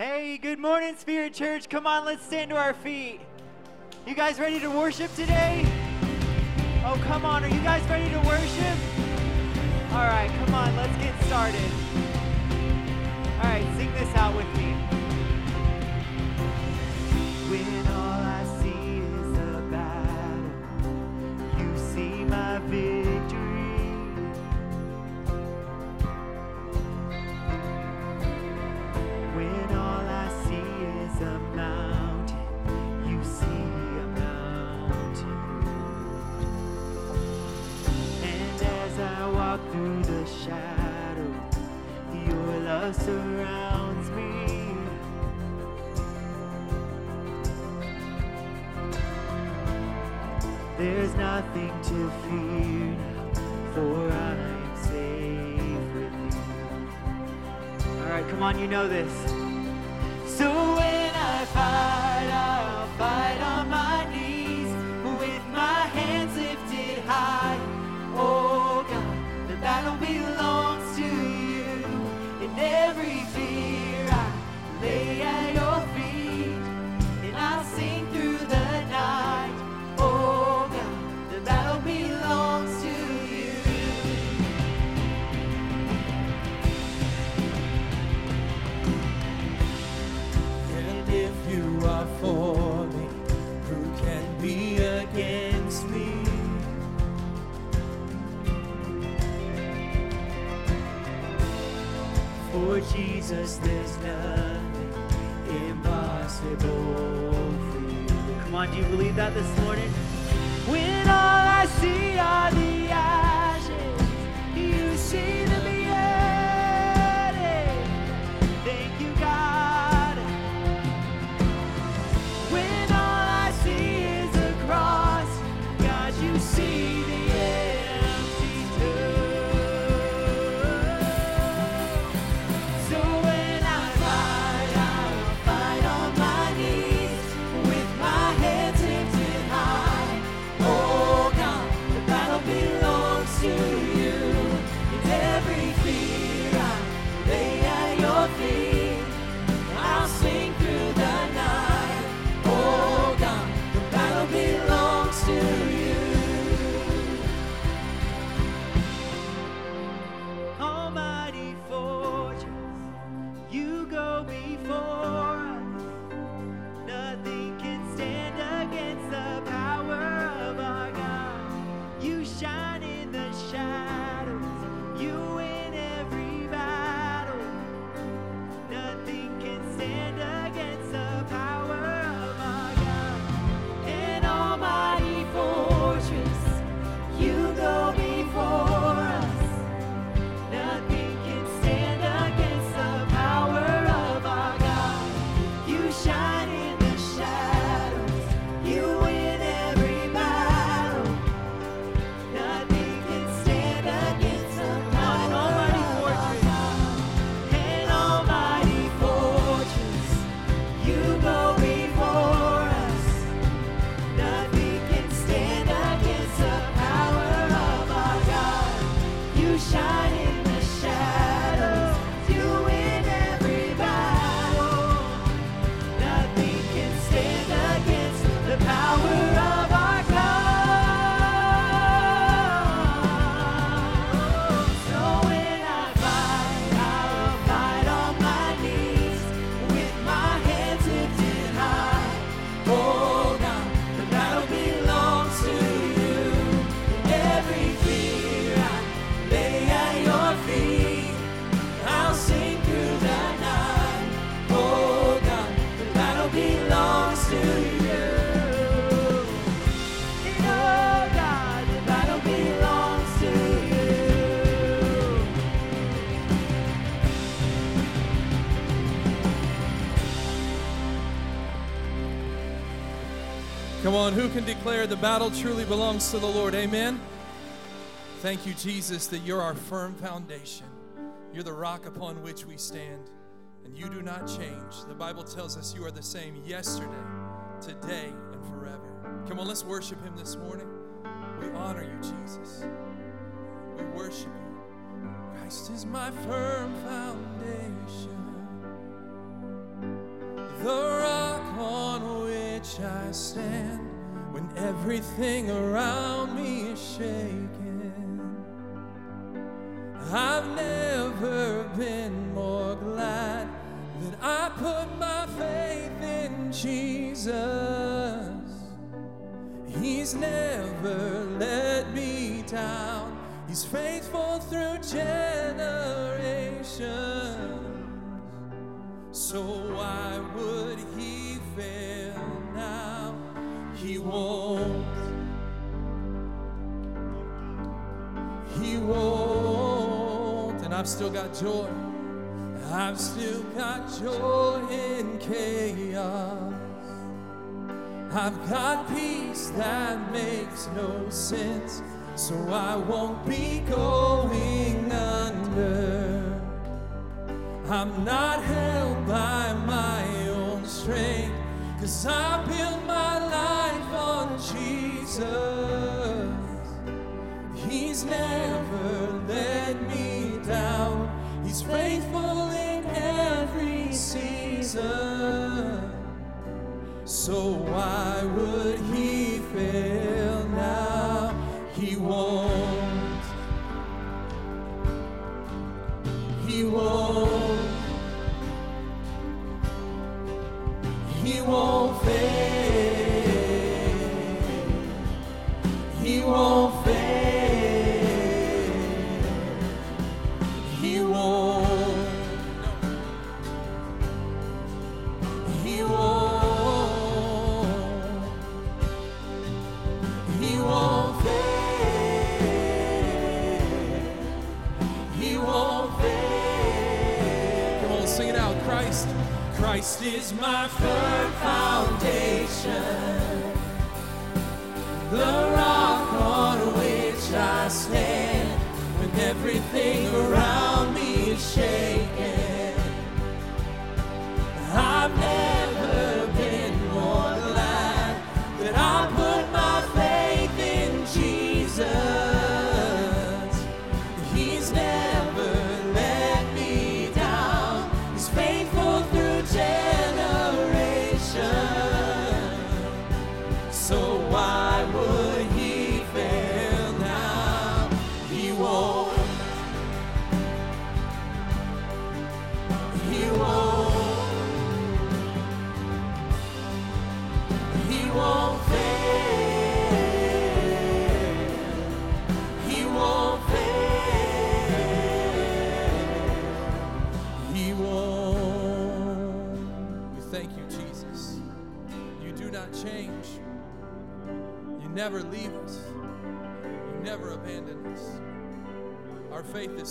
Hey, good morning, Spirit Church. Come on, let's stand to our feet. You guys ready to worship today? Oh, come on. Are you guys ready to worship? All right, come on. Let's get started. All right, sing this out with me. surrounds me. There's nothing to fear, for I'm safe with you. All right, come on, you know this. So when I find Jesus, there's nothing impossible for you. Come on, do you believe that this morning? Come on, who can declare the battle truly belongs to the Lord? Amen. Thank you, Jesus, that you're our firm foundation. You're the rock upon which we stand, and you do not change. The Bible tells us you are the same yesterday, today, and forever. Come on, let's worship Him this morning. We honor you, Jesus. We worship you. Christ is my firm foundation, the rock on everything around me is shaking. I've never been more glad that I put my faith in Jesus. He's never let me down. He's faithful through generations. So why would he fail now? He won't. He won't. And I've still got joy. I've still got joy in chaos. I've got peace that makes no sense, so I won't be going under. I'm not held by my own strength, cause I built my life on Jesus. He's never let me down. He's faithful in every season. So why would he fail now? He won't. He won't. Won't.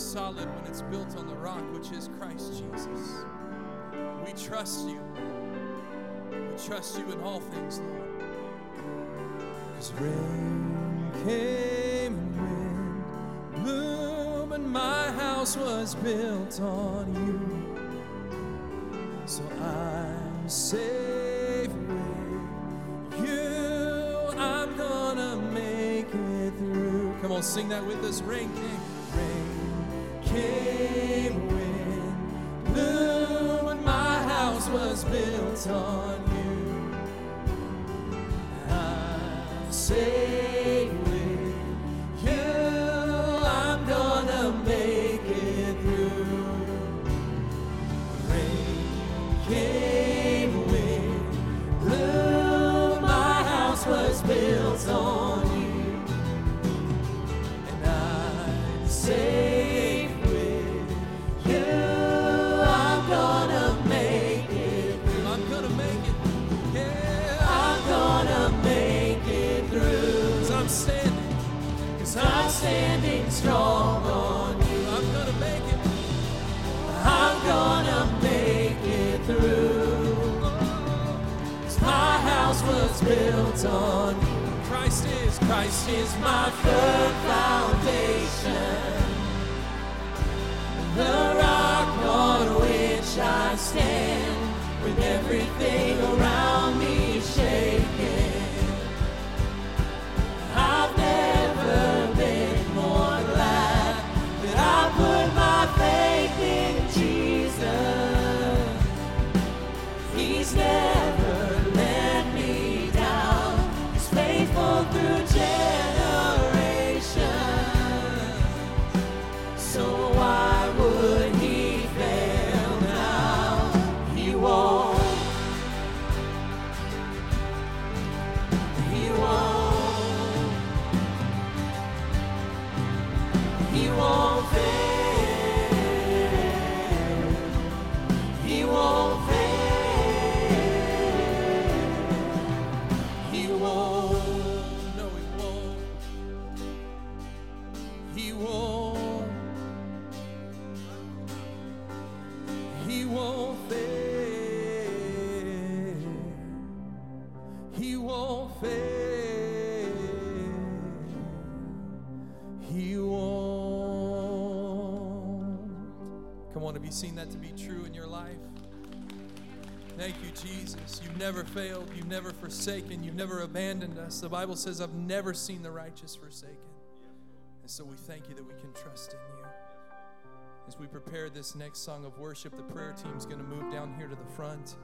Solid when it's built on the rock, which is Christ Jesus. We trust you. We trust you in all things, Lord. Cause rain came and wind blew, and my house was built on you. So I'm safe with you. I'm gonna make it through. Come on, sing that with us. Rain came, rain came, wind blew, and my house was built on you. I'm safe on. Christ is, Christ is my firm foundation. The rock on which I stand when everything around true in your life? Thank you, Jesus. You've never failed. You've never forsaken. You've never abandoned us. The Bible says, I've never seen the righteous forsaken. And so we thank you that we can trust in you. As we prepare this next song of worship, the prayer team's going to move down here to the front.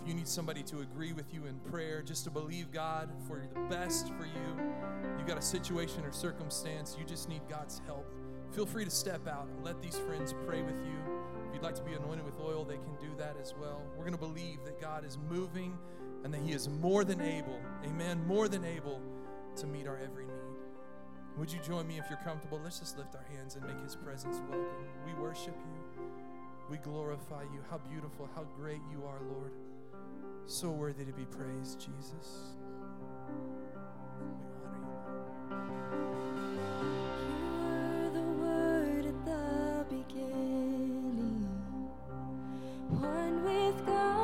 If you need somebody to agree with you in prayer, just to believe God for the best for you, you've got a situation or circumstance, you just need God's help, feel free to step out and let these friends pray with you. If you'd like to be anointed with oil, they can do that as well. We're going to believe that God is moving and that He is more than able, amen, more than able to meet our every need. Would you join me if you're comfortable? Let's just lift our hands and make His presence welcome. We worship you. We glorify you. How beautiful, how great you are, Lord. So worthy to be praised, Jesus. We honor you. One with God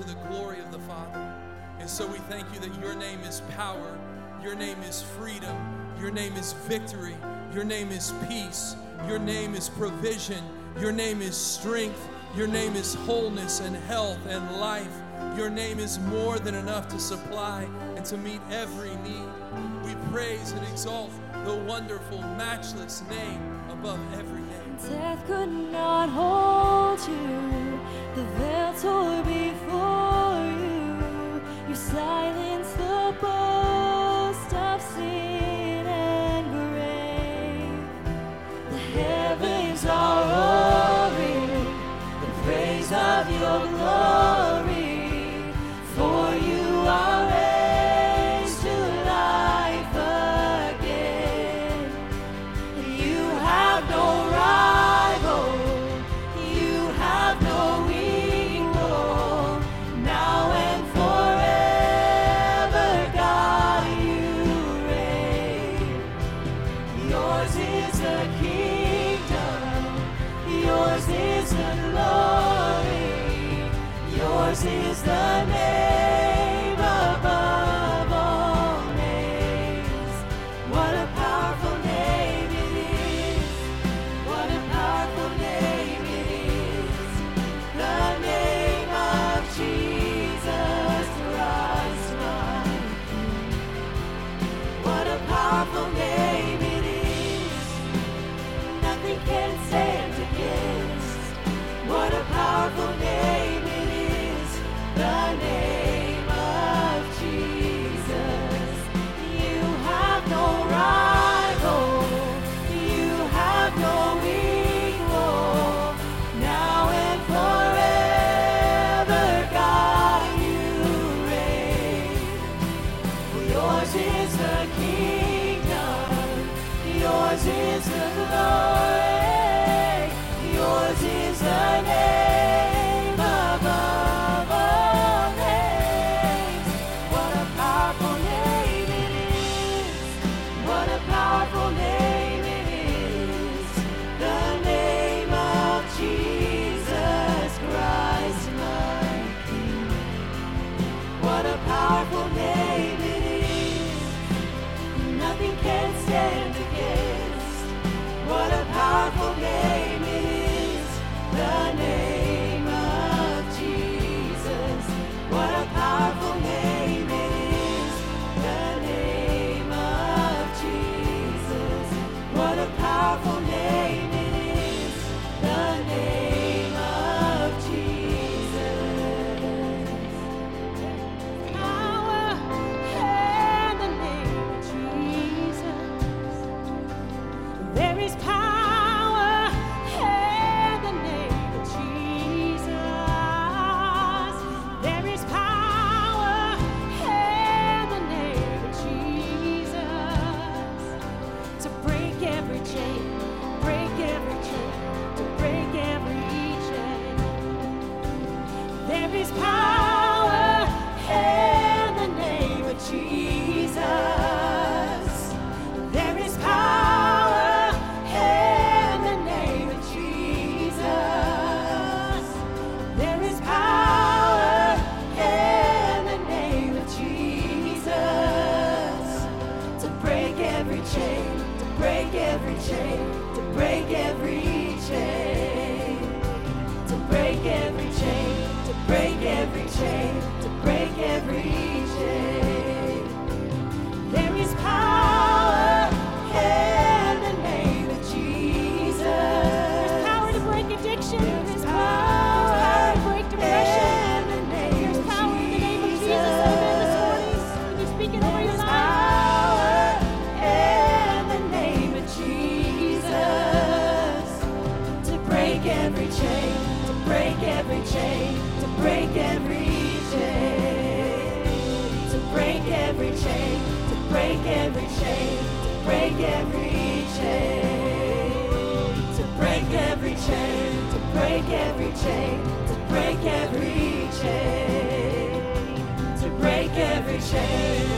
to the glory of the Father. And so we thank you that your name is power, your name is freedom, your name is victory, your name is peace, your name is provision, your name is strength, your name is wholeness and health and life. Your name is more than enough to supply and to meet every need. We praise and exalt the wonderful, matchless name above every name. Death could not hold you. The veil tore before you. You silenced the boast is the glory, yours is the name. These powers. change.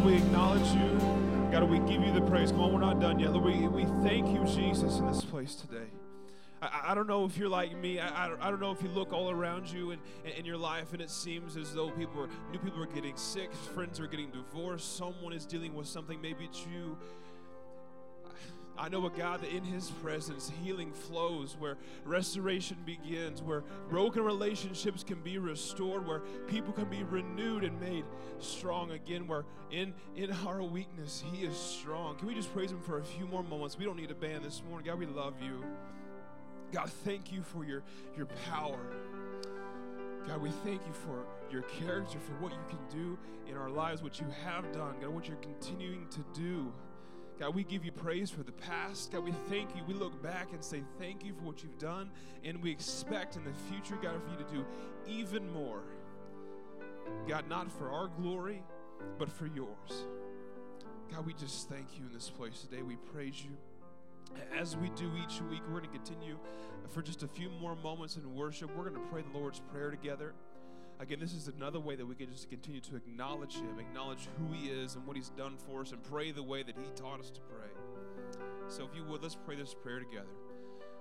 Lord, we acknowledge you. God, we give you the praise. Come on, we're not done yet. Lord, we, we thank you, Jesus, in this place today. I, I don't know if you're like me. I, I, don't, I don't know if you look all around you and in your life and it seems as though people are, new people are getting sick, friends are getting divorced, someone is dealing with something. Maybe it's you. I know a God that in His presence healing flows, where restoration begins, where broken relationships can be restored, where people can be renewed and made strong again, where in, in our weakness He is strong. Can we just praise Him for a few more moments? We don't need a band this morning. God, we love you. God, thank you for your, your power. God, we thank you for your character, for what you can do in our lives, what you have done, God, what you're continuing to do. God, we give you praise for the past. God, we thank you. We look back and say thank you for what you've done. And we expect in the future, God, for you to do even more. God, not for our glory, but for yours. God, we just thank you in this place today. We praise you. As we do each week, we're going to continue for just a few more moments in worship. We're going to pray the Lord's Prayer together. Again, this is another way that we can just continue to acknowledge Him, acknowledge who He is and what He's done for us, and pray the way that He taught us to pray. So, if you would, let's pray this prayer together.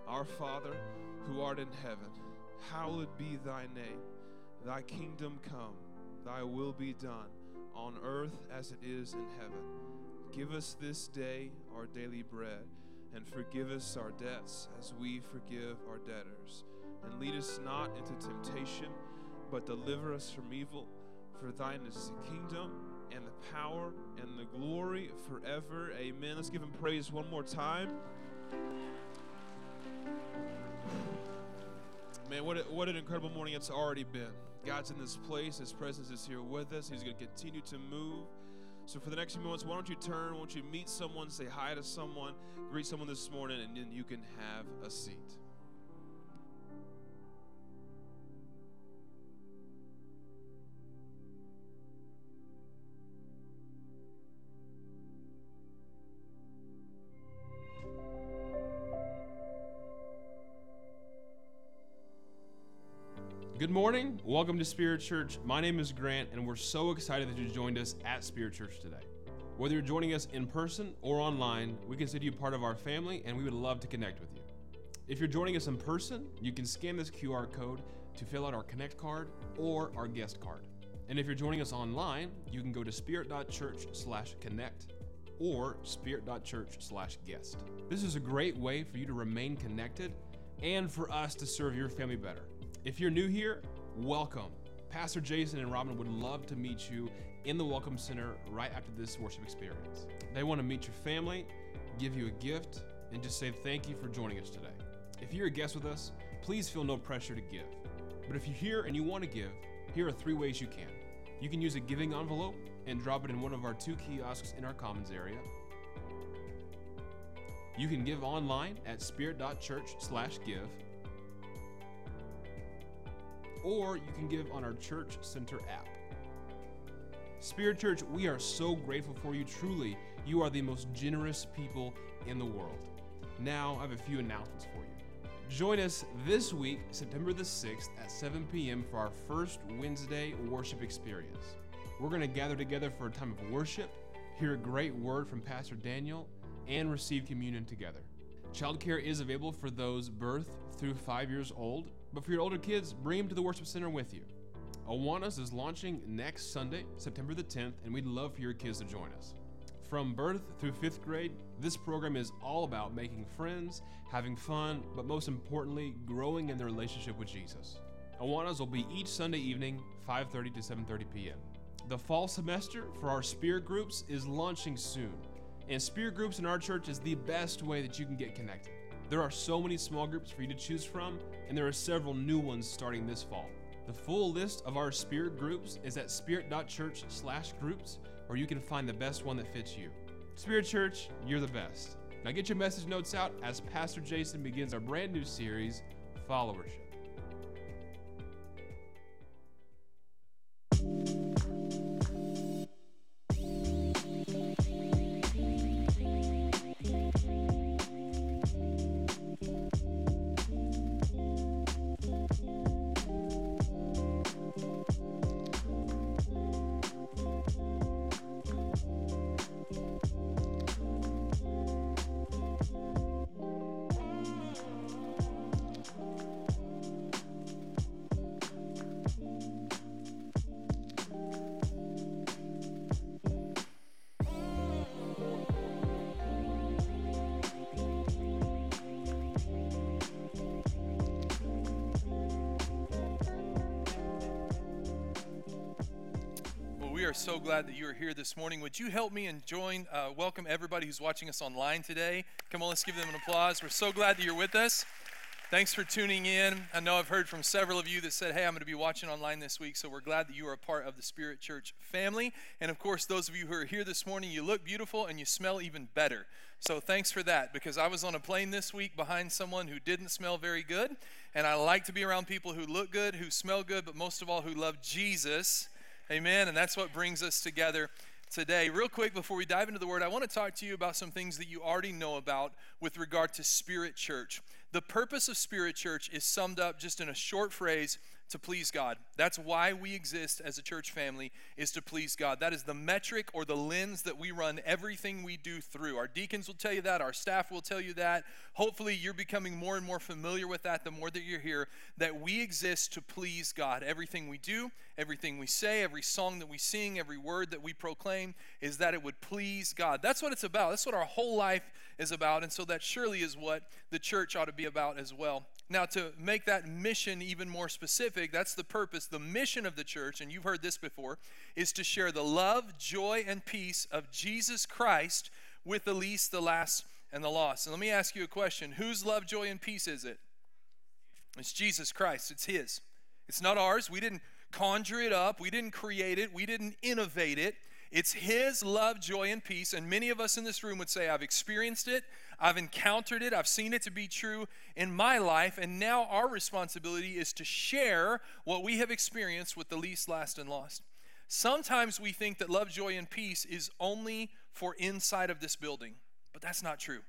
Our Father, who art in heaven, hallowed be thy name. Thy kingdom come, thy will be done, on earth as it is in heaven. Give us this day our daily bread, and forgive us our debts as we forgive our debtors. And lead us not into temptation but deliver us from evil. For thine is the kingdom and the power and the glory forever. Amen. Let's give him praise one more time. Man, what, a, what an incredible morning it's already been. God's in this place, His presence is here with us. He's going to continue to move. So, for the next few moments, why don't you turn? Why don't you meet someone, say hi to someone, greet someone this morning, and then you can have a seat. Good morning. Welcome to Spirit Church. My name is Grant, and we're so excited that you joined us at Spirit Church today. Whether you're joining us in person or online, we consider you part of our family, and we would love to connect with you. If you're joining us in person, you can scan this QR code to fill out our Connect card or our guest card. And if you're joining us online, you can go to spirit.church/connect or spirit.church/guest. This is a great way for you to remain connected and for us to serve your family better. If you're new here, welcome. Pastor Jason and Robin would love to meet you in the Welcome Center right after this worship experience. They want to meet your family, give you a gift, and just say thank you for joining us today. If you're a guest with us, please feel no pressure to give. But if you're here and you want to give, here are three ways you can. You can use a giving envelope and drop it in one of our two kiosks in our commons area. You can give online at spirit.church/give or you can give on our Church Center app. Spirit Church, we are so grateful for you. Truly, you are the most generous people in the world. Now, I have a few announcements for you. Join us this week, September the 6th at 7 p.m. for our first Wednesday worship experience. We're going to gather together for a time of worship, hear a great word from Pastor Daniel, and receive communion together. Childcare is available for those birth through five years old, but for your older kids, bring them to the worship center with you. Awanas is launching next Sunday, September the 10th, and we'd love for your kids to join us. From birth through fifth grade, this program is all about making friends, having fun, but most importantly, growing in their relationship with Jesus. Awanas will be each Sunday evening, 5:30 to 7:30 p.m. The fall semester for our spirit groups is launching soon, and spirit groups in our church is the best way that you can get connected. There are so many small groups for you to choose from, and there are several new ones starting this fall. The full list of our spirit groups is at spirit.church/groups, where you can find the best one that fits you. Spirit Church, you're the best. Now get your message notes out as Pastor Jason begins our brand new series, Followership. Here this morning. Would you help me and join, uh, welcome everybody who's watching us online today? Come on, let's give them an applause. We're so glad that you're with us. Thanks for tuning in. I know I've heard from several of you that said, Hey, I'm going to be watching online this week, so we're glad that you are a part of the Spirit Church family. And of course, those of you who are here this morning, you look beautiful and you smell even better. So thanks for that because I was on a plane this week behind someone who didn't smell very good. And I like to be around people who look good, who smell good, but most of all, who love Jesus. Amen. And that's what brings us together today. Real quick, before we dive into the word, I want to talk to you about some things that you already know about with regard to Spirit Church. The purpose of Spirit Church is summed up just in a short phrase to please God. That's why we exist as a church family is to please God. That is the metric or the lens that we run everything we do through. Our deacons will tell you that, our staff will tell you that. Hopefully you're becoming more and more familiar with that the more that you're here that we exist to please God. Everything we do, everything we say, every song that we sing, every word that we proclaim is that it would please God. That's what it's about. That's what our whole life is about. And so that surely is what the church ought to be about as well. Now, to make that mission even more specific, that's the purpose. The mission of the church, and you've heard this before, is to share the love, joy, and peace of Jesus Christ with the least, the last, and the lost. And let me ask you a question Whose love, joy, and peace is it? It's Jesus Christ, it's His. It's not ours. We didn't conjure it up, we didn't create it, we didn't innovate it. It's His love, joy, and peace. And many of us in this room would say, I've experienced it, I've encountered it, I've seen it to be true in my life. And now our responsibility is to share what we have experienced with the least, last, and lost. Sometimes we think that love, joy, and peace is only for inside of this building, but that's not true.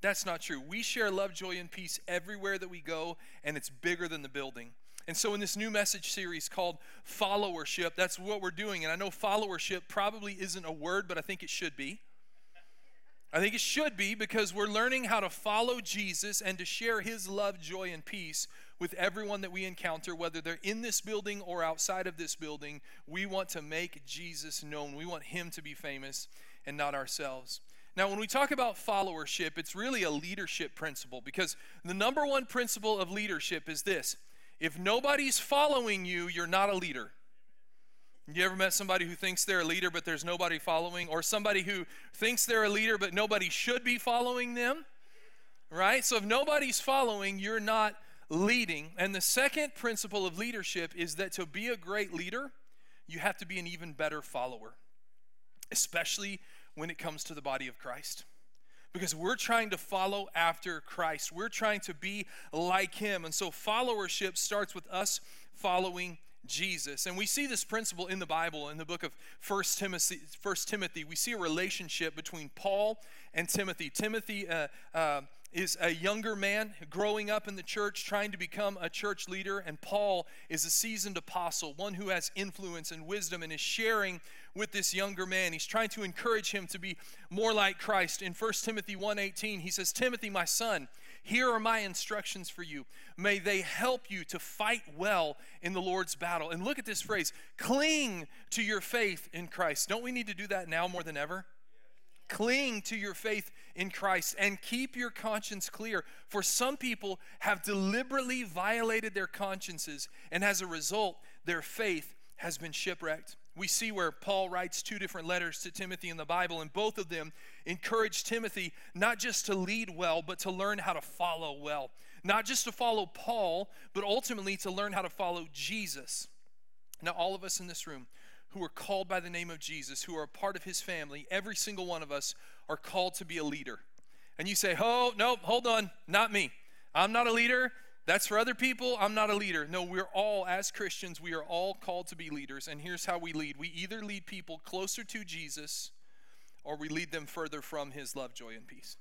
That's not true. We share love, joy, and peace everywhere that we go, and it's bigger than the building. And so, in this new message series called Followership, that's what we're doing. And I know followership probably isn't a word, but I think it should be. I think it should be because we're learning how to follow Jesus and to share his love, joy, and peace with everyone that we encounter, whether they're in this building or outside of this building. We want to make Jesus known. We want him to be famous and not ourselves. Now, when we talk about followership, it's really a leadership principle because the number one principle of leadership is this if nobody's following you, you're not a leader. You ever met somebody who thinks they're a leader but there's nobody following? Or somebody who thinks they're a leader but nobody should be following them? Right? So if nobody's following, you're not leading. And the second principle of leadership is that to be a great leader, you have to be an even better follower, especially when it comes to the body of Christ because we're trying to follow after Christ. We're trying to be like him. And so followership starts with us following Jesus. And we see this principle in the Bible in the book of First Timothy. First Timothy, we see a relationship between Paul and Timothy. Timothy uh, uh, is a younger man growing up in the church, trying to become a church leader, and Paul is a seasoned apostle, one who has influence and wisdom and is sharing with this younger man. He's trying to encourage him to be more like Christ. In 1 Timothy 1:18, he says, "Timothy, my son, here are my instructions for you. May they help you to fight well in the Lord's battle." And look at this phrase, "Cling to your faith in Christ." Don't we need to do that now more than ever? Cling to your faith in Christ and keep your conscience clear. For some people have deliberately violated their consciences, and as a result, their faith has been shipwrecked. We see where Paul writes two different letters to Timothy in the Bible, and both of them encourage Timothy not just to lead well, but to learn how to follow well. Not just to follow Paul, but ultimately to learn how to follow Jesus. Now, all of us in this room, who are called by the name of Jesus, who are a part of his family, every single one of us are called to be a leader. And you say, oh, no, hold on, not me. I'm not a leader. That's for other people. I'm not a leader. No, we're all, as Christians, we are all called to be leaders. And here's how we lead we either lead people closer to Jesus or we lead them further from his love, joy, and peace.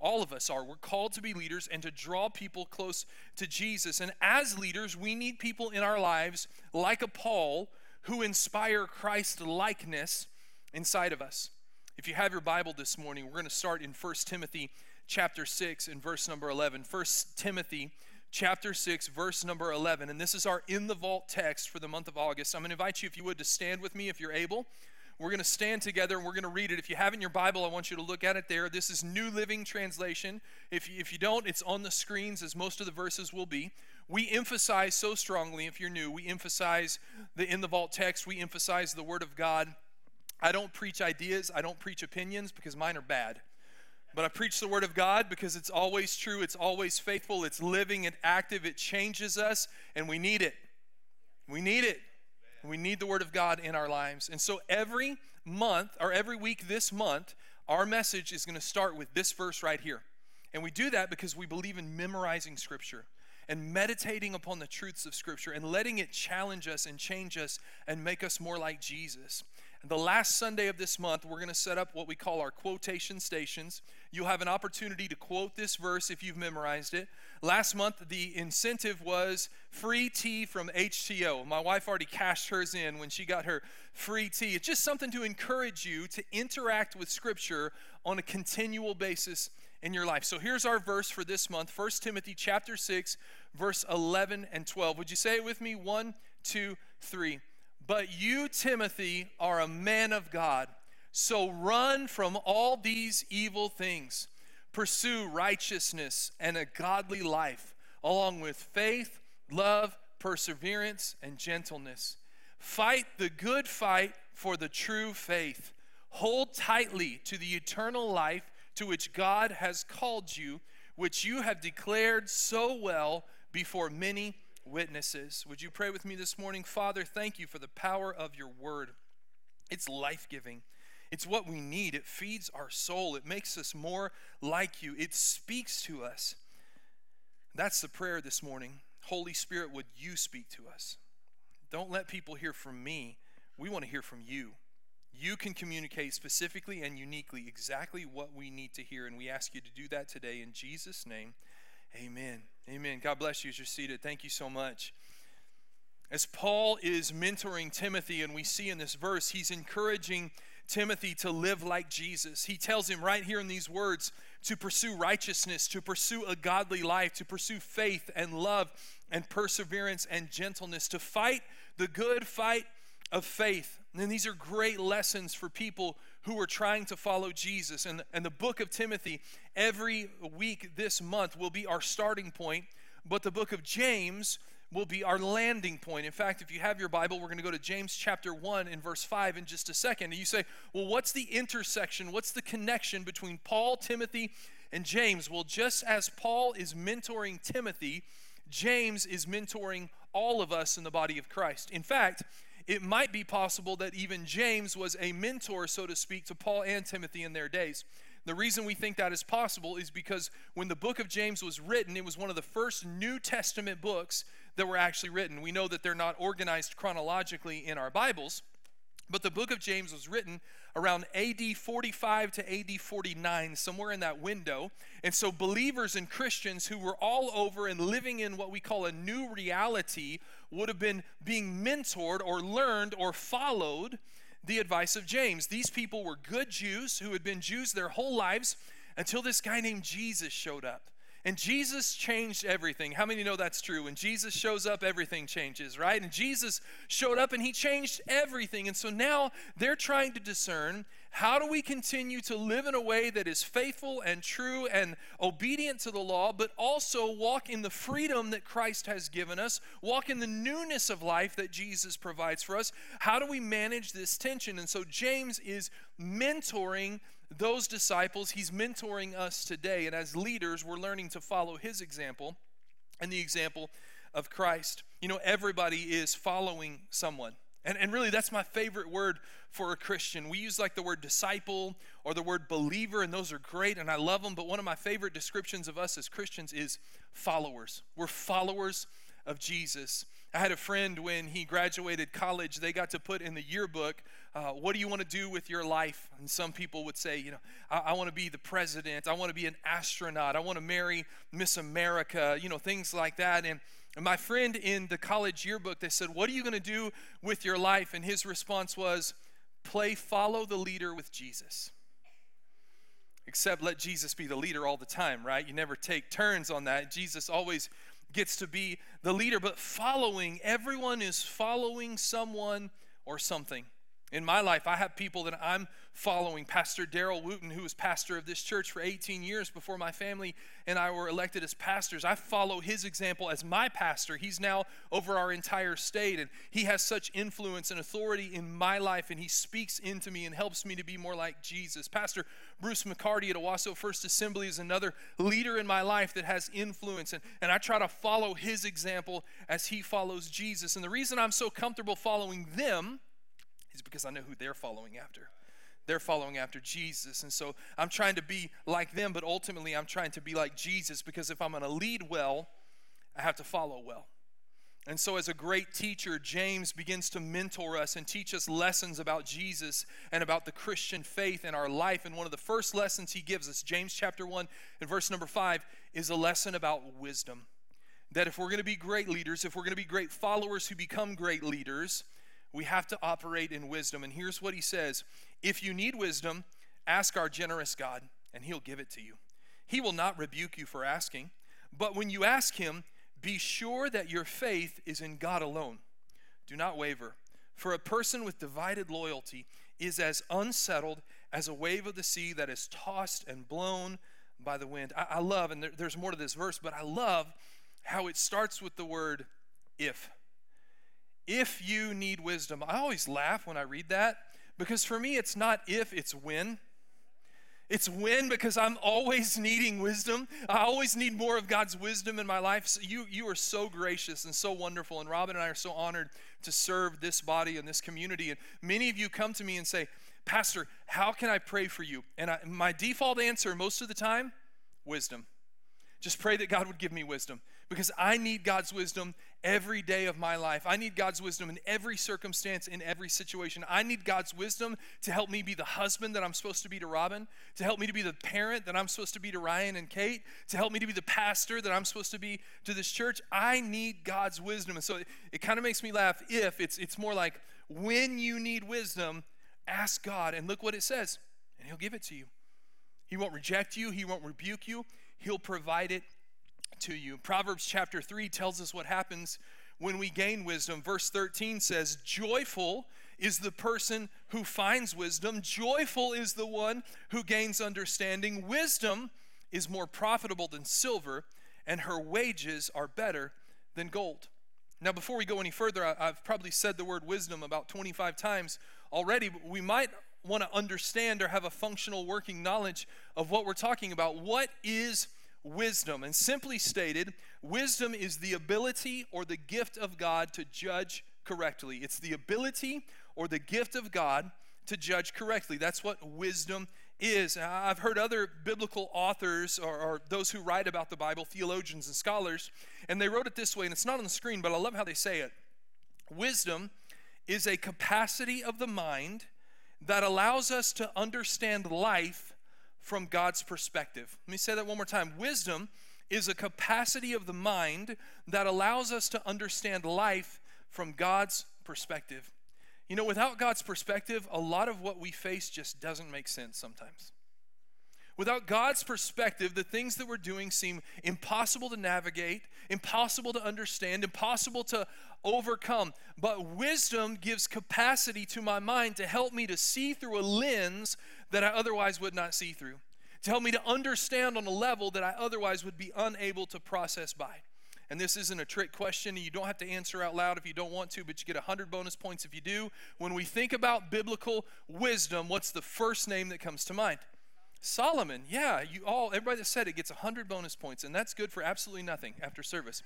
All of us are. We're called to be leaders and to draw people close to Jesus. And as leaders, we need people in our lives like a Paul who inspire Christ likeness inside of us. If you have your Bible this morning, we're going to start in 1 Timothy chapter 6 and verse number 11. 1 Timothy chapter 6 verse number 11 and this is our in the vault text for the month of August. I'm going to invite you if you would to stand with me if you're able. We're going to stand together and we're going to read it. If you have in your Bible, I want you to look at it there. This is New Living Translation. If you, if you don't, it's on the screens as most of the verses will be. We emphasize so strongly, if you're new, we emphasize the in the vault text, we emphasize the Word of God. I don't preach ideas, I don't preach opinions because mine are bad. But I preach the Word of God because it's always true, it's always faithful, it's living and active, it changes us, and we need it. We need it. We need the Word of God in our lives. And so every month, or every week this month, our message is going to start with this verse right here. And we do that because we believe in memorizing Scripture and meditating upon the truths of Scripture and letting it challenge us and change us and make us more like Jesus. The last Sunday of this month, we're going to set up what we call our quotation stations. You'll have an opportunity to quote this verse if you've memorized it. Last month, the incentive was free tea from HTeaO. My wife already cashed hers in when she got her free tea. It's just something to encourage you to interact with Scripture on a continual basis in your life. So here's our verse for this month 1 Timothy chapter 6, verse 11 and 12. Would you say it with me? One, two, three. But you, Timothy, are a man of God. So run from all these evil things. Pursue righteousness and a godly life, along with faith, love, perseverance, and gentleness. Fight the good fight for the true faith. Hold tightly to the eternal life to which God has called you, which you have declared so well before many witnesses. Would you pray with me this morning? Father, thank you for the power of your word. It's life giving, it's what we need. It feeds our soul, it makes us more like you, it speaks to us. That's the prayer this morning. Holy Spirit, would you speak to us? Don't let people hear from me. We want to hear from you. You can communicate specifically and uniquely exactly what we need to hear, and we ask you to do that today in Jesus' name. Amen. Amen. God bless you as you're seated. Thank you so much. As Paul is mentoring Timothy, and we see in this verse, he's encouraging Timothy to live like Jesus. He tells him right here in these words to pursue righteousness, to pursue a godly life, to pursue faith and love and perseverance and gentleness, to fight the good fight of faith. And these are great lessons for people who are trying to follow Jesus. And, and the book of Timothy, every week this month, will be our starting point, but the book of James will be our landing point. In fact, if you have your Bible, we're going to go to James chapter 1 and verse 5 in just a second. And you say, well, what's the intersection? What's the connection between Paul, Timothy, and James? Well, just as Paul is mentoring Timothy, James is mentoring all of us in the body of Christ. In fact, it might be possible that even James was a mentor, so to speak, to Paul and Timothy in their days. The reason we think that is possible is because when the book of James was written, it was one of the first New Testament books that were actually written. We know that they're not organized chronologically in our Bibles, but the book of James was written around AD 45 to AD 49, somewhere in that window. And so, believers and Christians who were all over and living in what we call a new reality would have been being mentored or learned or followed the advice of James. These people were good Jews who had been Jews their whole lives until this guy named Jesus showed up. And Jesus changed everything. How many know that's true? When Jesus shows up, everything changes, right? And Jesus showed up and he changed everything. And so now they're trying to discern how do we continue to live in a way that is faithful and true and obedient to the law, but also walk in the freedom that Christ has given us, walk in the newness of life that Jesus provides for us? How do we manage this tension? And so James is mentoring those disciples. He's mentoring us today. And as leaders, we're learning to follow his example and the example of Christ. You know, everybody is following someone. And, and really, that's my favorite word for a Christian. We use like the word disciple or the word believer, and those are great, and I love them. But one of my favorite descriptions of us as Christians is followers. We're followers of Jesus. I had a friend when he graduated college, they got to put in the yearbook, uh, What do you want to do with your life? And some people would say, You know, I, I want to be the president, I want to be an astronaut, I want to marry Miss America, you know, things like that. And, and my friend in the college yearbook, they said, What are you going to do with your life? And his response was, Play follow the leader with Jesus. Except let Jesus be the leader all the time, right? You never take turns on that. Jesus always gets to be the leader, but following, everyone is following someone or something. In my life, I have people that I'm following. Pastor Daryl Wooten, who was pastor of this church for 18 years before my family and I were elected as pastors. I follow his example as my pastor. He's now over our entire state, and he has such influence and authority in my life, and he speaks into me and helps me to be more like Jesus. Pastor Bruce McCarty at Owasso First Assembly is another leader in my life that has influence, and, and I try to follow his example as he follows Jesus. And the reason I'm so comfortable following them is because I know who they're following after. They're following after Jesus. And so I'm trying to be like them, but ultimately I'm trying to be like Jesus because if I'm going to lead well, I have to follow well. And so, as a great teacher, James begins to mentor us and teach us lessons about Jesus and about the Christian faith in our life. And one of the first lessons he gives us, James chapter 1 and verse number 5, is a lesson about wisdom. That if we're going to be great leaders, if we're going to be great followers who become great leaders, we have to operate in wisdom. And here's what he says If you need wisdom, ask our generous God, and he'll give it to you. He will not rebuke you for asking, but when you ask him, be sure that your faith is in God alone. Do not waver, for a person with divided loyalty is as unsettled as a wave of the sea that is tossed and blown by the wind. I, I love, and there, there's more to this verse, but I love how it starts with the word if if you need wisdom. I always laugh when I read that because for me, it's not if, it's when. It's when because I'm always needing wisdom. I always need more of God's wisdom in my life. So you, you are so gracious and so wonderful. And Robin and I are so honored to serve this body and this community. And many of you come to me and say, Pastor, how can I pray for you? And I, my default answer most of the time, wisdom. Just pray that God would give me wisdom because I need God's wisdom every day of my life. I need God's wisdom in every circumstance, in every situation. I need God's wisdom to help me be the husband that I'm supposed to be to Robin, to help me to be the parent that I'm supposed to be to Ryan and Kate, to help me to be the pastor that I'm supposed to be to this church. I need God's wisdom. And so it, it kind of makes me laugh if it's it's more like when you need wisdom, ask God and look what it says, and he'll give it to you. He won't reject you, he won't rebuke you. He'll provide it to you. Proverbs chapter 3 tells us what happens when we gain wisdom. Verse 13 says, Joyful is the person who finds wisdom, joyful is the one who gains understanding. Wisdom is more profitable than silver, and her wages are better than gold. Now, before we go any further, I've probably said the word wisdom about 25 times already, we might want to understand or have a functional working knowledge of what we're talking about. What is wisdom. And simply stated, wisdom is the ability or the gift of God to judge correctly. It's the ability or the gift of God to judge correctly. That's what wisdom is. I've heard other biblical authors or, or, those who write about the Bible, theologians and scholars, and they wrote it this way, and it's not on the screen, but I love how they say it. Wisdom is a capacity of the mind that allows us to understand life from God's perspective. Let me say that one more time. Wisdom is a capacity of the mind that allows us to understand life from God's perspective. You know, without God's perspective, a lot of what we face just doesn't make sense sometimes. Without God's perspective, the things that we're doing seem impossible to navigate, impossible to understand, impossible to overcome. But wisdom gives capacity to my mind to help me to see through a lens that I otherwise would not see through, to help me to understand on a level that I otherwise would be unable to process by. And this isn't a trick question. And you don't have to answer out loud if you don't want to, but you get 100 bonus points if you do. When we think about biblical wisdom, what's the first name that comes to mind? Solomon. Yeah, you all everybody that said it gets 100 bonus points and that's good for absolutely nothing after service.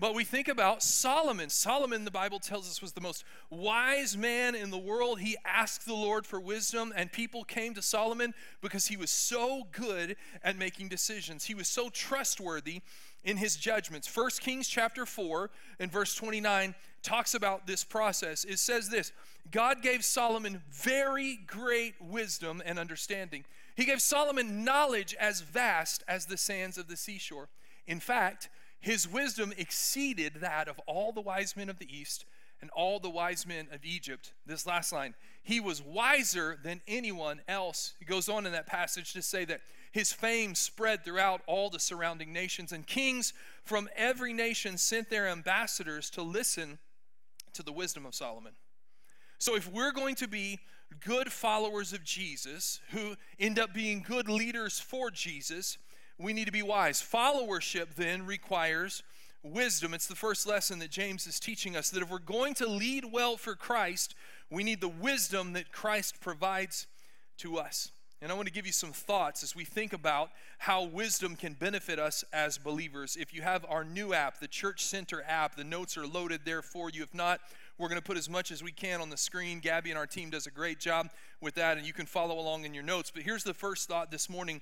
But we think about Solomon. Solomon, the Bible tells us, was the most wise man in the world. He asked the Lord for wisdom, and people came to Solomon because he was so good at making decisions. He was so trustworthy in his judgments. First Kings chapter 4 and verse 29 talks about this process. It says this God gave Solomon very great wisdom and understanding. He gave Solomon knowledge as vast as the sands of the seashore. In fact, his wisdom exceeded that of all the wise men of the East and all the wise men of Egypt. This last line, he was wiser than anyone else. He goes on in that passage to say that his fame spread throughout all the surrounding nations, and kings from every nation sent their ambassadors to listen to the wisdom of Solomon. So if we're going to be good followers of Jesus who end up being good leaders for Jesus, we need to be wise. Followership then requires wisdom. It's the first lesson that James is teaching us that if we're going to lead well for Christ, we need the wisdom that Christ provides to us. And I want to give you some thoughts as we think about how wisdom can benefit us as believers. If you have our new app, the Church Center app, the notes are loaded there for you. If not, we're going to put as much as we can on the screen. Gabby and our team does a great job with that, and you can follow along in your notes. But here's the first thought this morning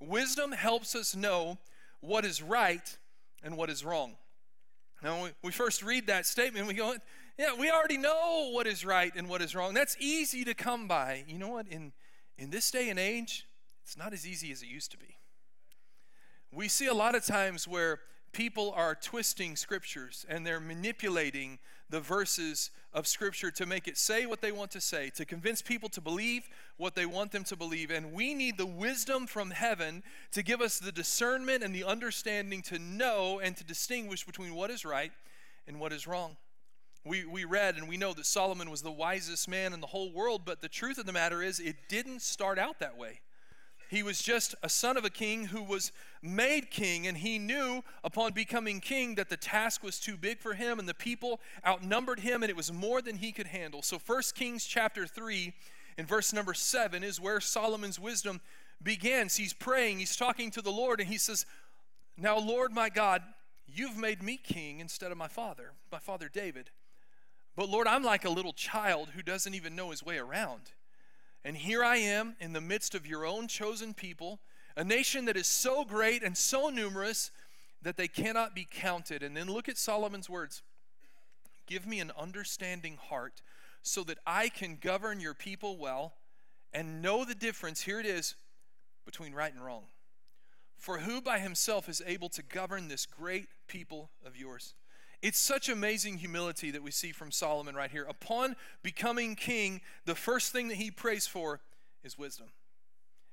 Wisdom helps us know what is right and what is wrong. Now, we first read that statement, we go, yeah, we already know what is right and what is wrong. That's easy to come by. You know what? In, in this day and age, it's not as easy as it used to be. We see a lot of times where people are twisting scriptures and they're manipulating the verses of scripture to make it say what they want to say, to convince people to believe what they want them to believe. And we need the wisdom from heaven to give us the discernment and the understanding to know and to distinguish between what is right and what is wrong. We, we read and we know that Solomon was the wisest man in the whole world, but the truth of the matter is, it didn't start out that way. He was just a son of a king who was made king, and he knew upon becoming king that the task was too big for him, and the people outnumbered him, and it was more than he could handle. So, 1 Kings chapter 3, in verse number 7, is where Solomon's wisdom begins. He's praying, he's talking to the Lord, and he says, Now, Lord my God, you've made me king instead of my father, my father David. But Lord, I'm like a little child who doesn't even know his way around. And here I am in the midst of your own chosen people, a nation that is so great and so numerous that they cannot be counted. And then look at Solomon's words Give me an understanding heart so that I can govern your people well and know the difference. Here it is between right and wrong. For who by himself is able to govern this great people of yours? It's such amazing humility that we see from Solomon right here. Upon becoming king, the first thing that he prays for is wisdom.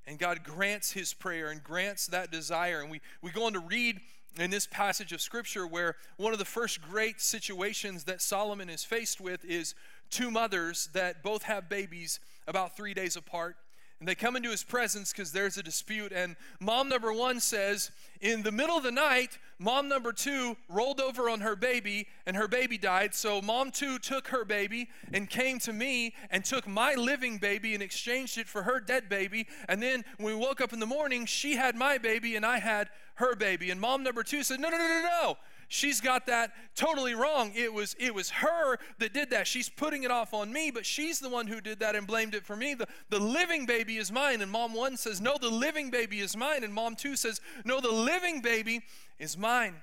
And God grants his prayer and grants that desire. And we, we go on to read in this passage of scripture where one of the first great situations that Solomon is faced with is two mothers that both have babies about three days apart. And they come into his presence because there's a dispute. And mom number one says, In the middle of the night, mom number two rolled over on her baby and her baby died. So mom two took her baby and came to me and took my living baby and exchanged it for her dead baby. And then when we woke up in the morning, she had my baby and I had her baby. And mom number two said, No, no, no, no, no. She's got that totally wrong. It was it was her that did that. She's putting it off on me, but she's the one who did that and blamed it for me. The, the living baby is mine. And mom one says, No, the living baby is mine. And mom two says, No, the living baby is mine.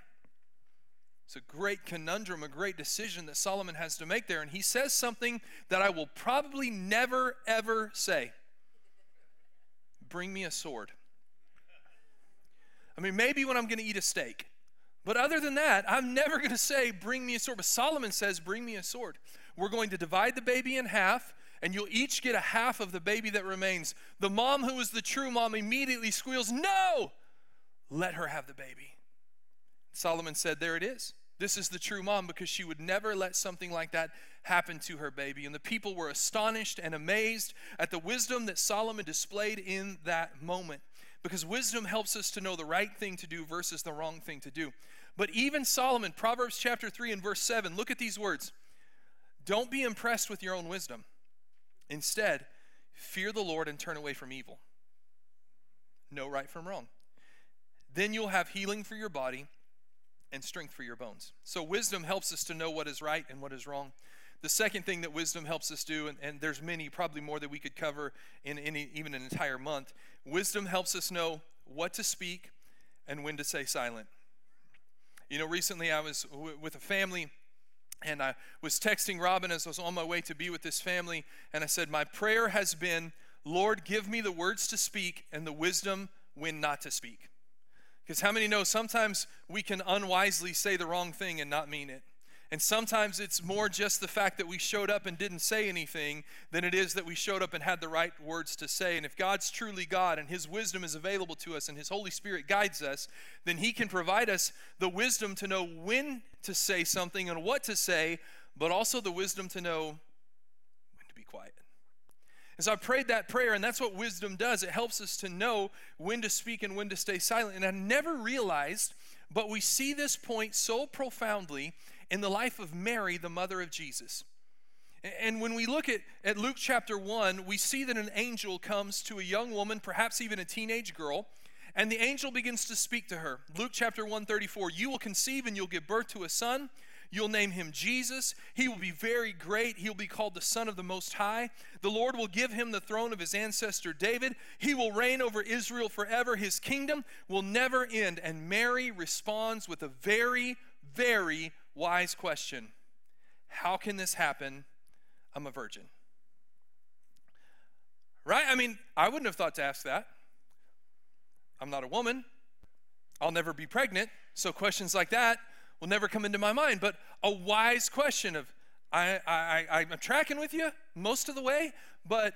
It's a great conundrum, a great decision that Solomon has to make there. And he says something that I will probably never, ever say Bring me a sword. I mean, maybe when I'm going to eat a steak. But other than that, I'm never going to say, Bring me a sword. But Solomon says, Bring me a sword. We're going to divide the baby in half, and you'll each get a half of the baby that remains. The mom, who is the true mom, immediately squeals, No! Let her have the baby. Solomon said, There it is. This is the true mom because she would never let something like that happen to her baby. And the people were astonished and amazed at the wisdom that Solomon displayed in that moment because wisdom helps us to know the right thing to do versus the wrong thing to do. But even Solomon, Proverbs chapter 3 and verse 7, look at these words. Don't be impressed with your own wisdom. Instead, fear the Lord and turn away from evil. Know right from wrong. Then you'll have healing for your body and strength for your bones. So, wisdom helps us to know what is right and what is wrong. The second thing that wisdom helps us do, and, and there's many, probably more that we could cover in, in even an entire month, wisdom helps us know what to speak and when to say silent. You know, recently I was w- with a family and I was texting Robin as I was on my way to be with this family, and I said, My prayer has been, Lord, give me the words to speak and the wisdom when not to speak. Because how many know sometimes we can unwisely say the wrong thing and not mean it? And sometimes it's more just the fact that we showed up and didn't say anything than it is that we showed up and had the right words to say. And if God's truly God and His wisdom is available to us and His Holy Spirit guides us, then He can provide us the wisdom to know when to say something and what to say, but also the wisdom to know when to be quiet. And so I prayed that prayer, and that's what wisdom does. It helps us to know when to speak and when to stay silent. And I never realized, but we see this point so profoundly in the life of Mary, the mother of Jesus. And when we look at, at Luke chapter 1, we see that an angel comes to a young woman, perhaps even a teenage girl, and the angel begins to speak to her. Luke chapter 134 You will conceive and you'll give birth to a son. You'll name him Jesus. He will be very great. He'll be called the Son of the Most High. The Lord will give him the throne of his ancestor David. He will reign over Israel forever. His kingdom will never end. And Mary responds with a very, very wise question How can this happen? I'm a virgin. Right? I mean, I wouldn't have thought to ask that. I'm not a woman. I'll never be pregnant. So questions like that will never come into my mind. But a wise question of, I, I, I, I'm tracking with you most of the way, but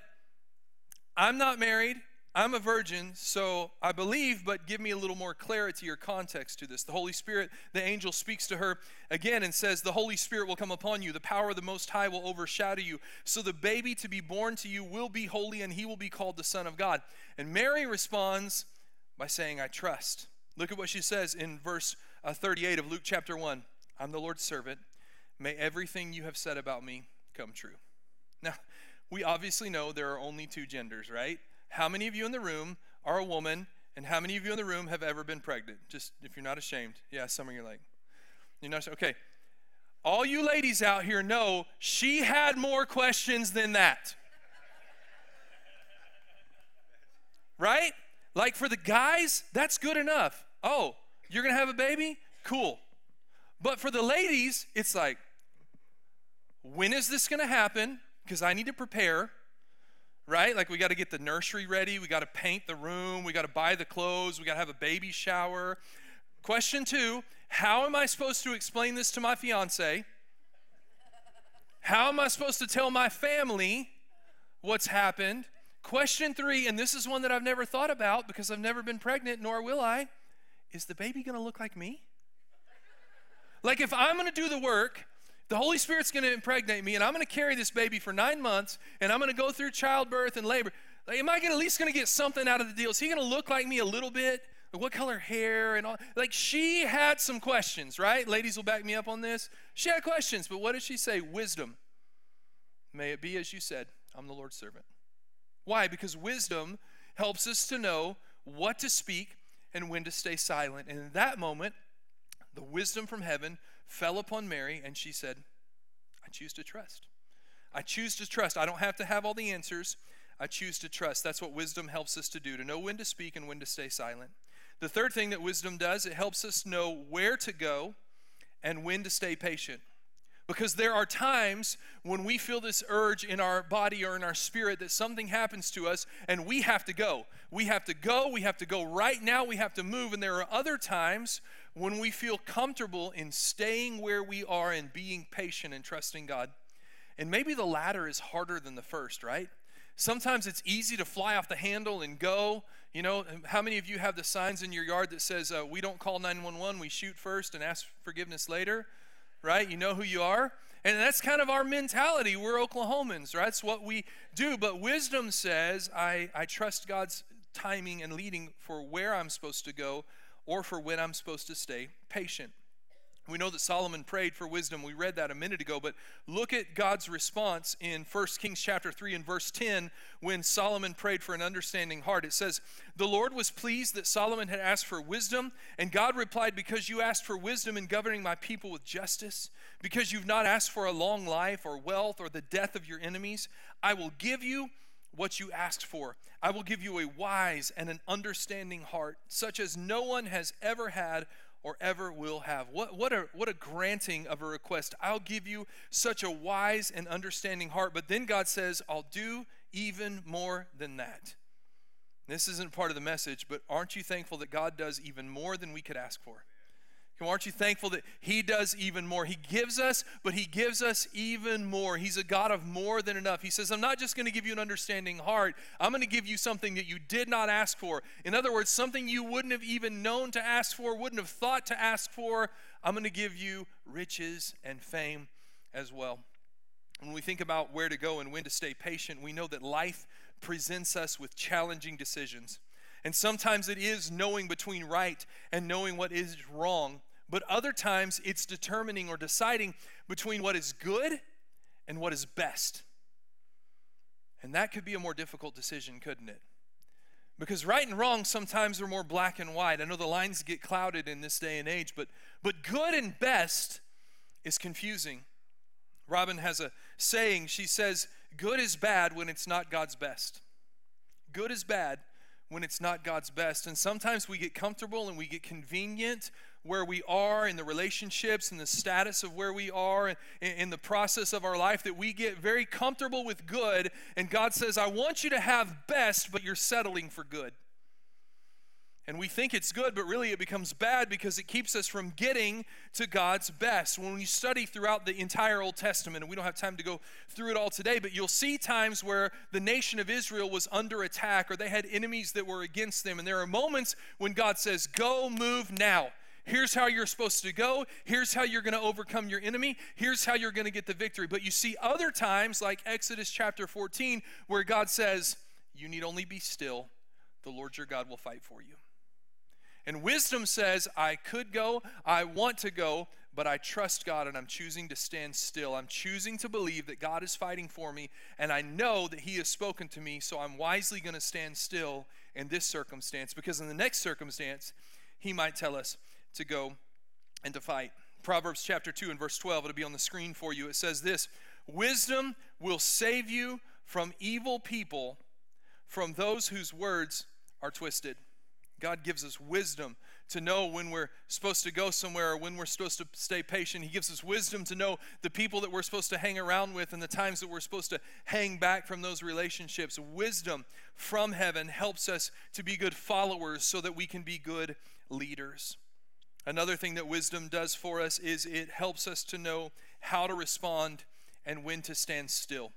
I'm not married. I'm a virgin, so I believe, but give me a little more clarity or context to this. The Holy Spirit, the angel speaks to her again and says, The Holy Spirit will come upon you. The power of the Most High will overshadow you. So the baby to be born to you will be holy, and he will be called the Son of God. And Mary responds by saying, I trust. Look at what she says in verse uh, 38 of Luke chapter 1. I'm the Lord's servant. May everything you have said about me come true. Now, we obviously know there are only two genders, right? How many of you in the room are a woman, and how many of you in the room have ever been pregnant? Just if you're not ashamed. Yeah, some of you are like, you're not okay. All you ladies out here know she had more questions than that. right? Like for the guys, that's good enough. Oh, you're gonna have a baby? Cool. But for the ladies, it's like, when is this gonna happen? Because I need to prepare right? Like we got to get the nursery ready, we got to paint the room, we got to buy the clothes, we got to have a baby shower. Question two How am I supposed to explain this to my fiance? How am I supposed to tell my family what's happened? Question three, and this is one that I've never thought about because I've never been pregnant, nor will I. Is the baby going to look like me? Like, if I'm going to do the work, the Holy Spirit's going to impregnate me, and I'm going to carry this baby for nine months, and I'm going to go through childbirth and labor. Like, am I gonna, at least going to get something out of the deal? Is he going to look like me a little bit? Like, what color hair and all? Like she had some questions, right? Ladies will back me up on this. She had questions, but what did she say? Wisdom. May it be as you said. I'm the Lord's servant. Why? Because wisdom helps us to know what to speak and when to stay silent. And in that moment, the wisdom from heaven fell upon Mary, and she said, I choose to trust. I choose to trust. I don't have to have all the answers. I choose to trust. That's what wisdom helps us to do, to know when to speak and when to stay silent. The third thing that wisdom does, it helps us know where to go and when to stay patient. Because there are times when we feel this urge in our body or in our spirit that something happens to us and we have to go. We have to go. We have to go right now. We have to move. And there are other times when we feel comfortable in staying where we are and being patient and trusting God. And maybe the latter is harder than the first, right? Sometimes it's easy to fly off the handle and go. You know, how many of you have the signs in your yard that says, uh, we don't call 911, we shoot first and ask forgiveness later, right? You know who you are. And that's kind of our mentality. We're Oklahomans, right? That's what we do. But wisdom says, I, I trust God's timing and leading for where I'm supposed to go or for when I'm supposed to stay patient. We know that Solomon prayed for wisdom. We read that a minute ago, but look at God's response in 1 Kings chapter 3 and verse 10 when Solomon prayed for an understanding heart. It says, "The Lord was pleased that Solomon had asked for wisdom, and God replied, "Because you asked for wisdom in governing my people with justice, because you've not asked for a long life or wealth or the death of your enemies, I will give you what you asked for. I will give you a wise and an understanding heart, such as no one has ever had or ever will have. What, what, a, what a granting of a request. I'll give you such a wise and understanding heart. But then God says, I'll do even more than that. This isn't part of the message, but aren't you thankful that God does even more than we could ask for? Aren't you thankful that He does even more? He gives us, but He gives us even more. He's a God of more than enough. He says, I'm not just going to give you an understanding heart, I'm going to give you something that you did not ask for. In other words, something you wouldn't have even known to ask for, wouldn't have thought to ask for. I'm going to give you riches and fame as well. When we think about where to go and when to stay patient, we know that life presents us with challenging decisions. And sometimes it is knowing between right and knowing what is wrong, but other times it's determining or deciding between what is good and what is best. And that could be a more difficult decision, couldn't it? Because right and wrong sometimes are more black and white. I know the lines get clouded in this day and age, but, but good and best is confusing. Robin has a saying. She says, Good is bad when it's not God's best. Good is bad when it's not God's best. And sometimes we get comfortable and we get convenient where we are in the relationships and the status of where we are in, in, the process of our life that we get very comfortable with good. And God says, I want you to have best, but you're settling for good. And we think it's good, but really it becomes bad because it keeps us from getting to God's best. When you study throughout the entire Old Testament, and we don't have time to go through it all today, but you'll see times where the nation of Israel was under attack or they had enemies that were against them. And there are moments when God says, Go, move now. Here's how you're supposed to go. Here's how you're going to overcome your enemy. Here's how you're going to get the victory. But you see other times, like Exodus chapter 14, where God says, You need only be still. The Lord your God will fight for you. And wisdom says, I could go, I want to go, but I trust God and I'm choosing to stand still. I'm choosing to believe that God is fighting for me and I know that He has spoken to me, so I'm wisely going to stand still in this circumstance because in the next circumstance, He might tell us to go and to fight. Proverbs chapter 2 and verse 12, it'll be on the screen for you. It says this Wisdom will save you from evil people, from those whose words are twisted. God gives us wisdom to know when we're supposed to go somewhere or when we're supposed to stay patient. He gives us wisdom to know the people that we're supposed to hang around with and the times that we're supposed to hang back from those relationships. Wisdom from heaven helps us to be good followers so that we can be good leaders. Another thing that wisdom does for us is it helps us to know how to respond and when to stand still.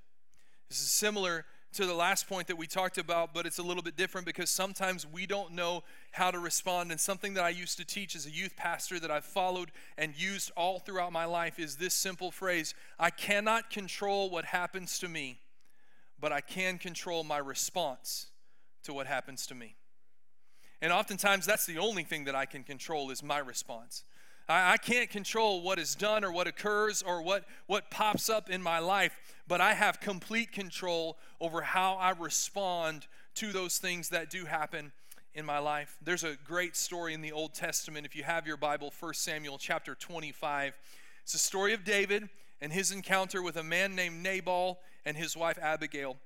This is similar to the last point that we talked about, but it's a little bit different because sometimes we don't know how to respond. And something that I used to teach as a youth pastor that I've followed and used all throughout my life is this simple phrase I cannot control what happens to me, but I can control my response to what happens to me. And oftentimes that's the only thing that I can control is my response. I, I can't control what is done or what occurs or what, what pops up in my life, but I have complete control over how I respond to those things that do happen in my life. There's a great story in the Old Testament. If you have your Bible, 1 Samuel chapter 25. It's the story of David and his encounter with a man named Nabal and his wife Abigail.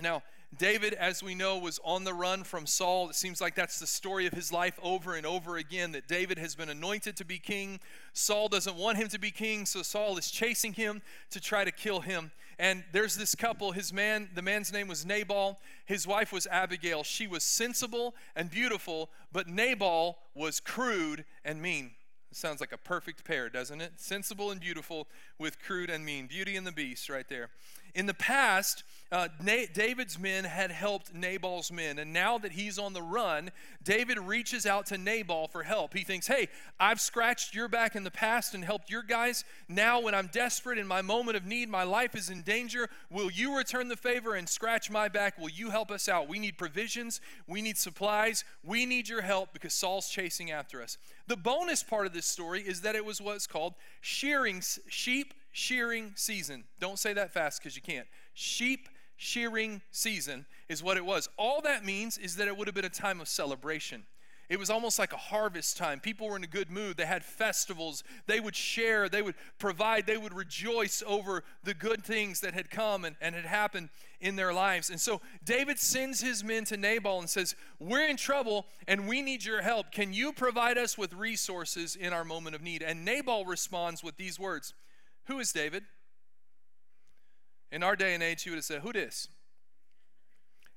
Now, David, as we know, was on the run from Saul. It seems like that's the story of his life over and over again that David has been anointed to be king. Saul doesn't want him to be king, so Saul is chasing him to try to kill him. And there's this couple, his man, the man's name was Nabal, his wife was Abigail. She was sensible and beautiful, but Nabal was crude and mean. Sounds like a perfect pair, doesn't it? Sensible and beautiful with crude and mean. Beauty and the beast right there. In the past, uh, Na- David's men had helped Nabal's men. And now that he's on the run, David reaches out to Nabal for help. He thinks, hey, I've scratched your back in the past and helped your guys. Now, when I'm desperate in my moment of need, my life is in danger, will you return the favor and scratch my back? Will you help us out? We need provisions, we need supplies, we need your help because Saul's chasing after us. The bonus part of this story is that it was what's called shearing sheep shearing season. Don't say that fast because you can't. Sheep shearing season is what it was. All that means is that it would have been a time of celebration. It was almost like a harvest time. People were in a good mood. They had festivals. They would share, they would provide, they would rejoice over the good things that had come and, and had happened in their lives. And so David sends his men to Nabal and says, We're in trouble and we need your help. Can you provide us with resources in our moment of need? And Nabal responds with these words who is David? In our day and age, he would have said, Who this?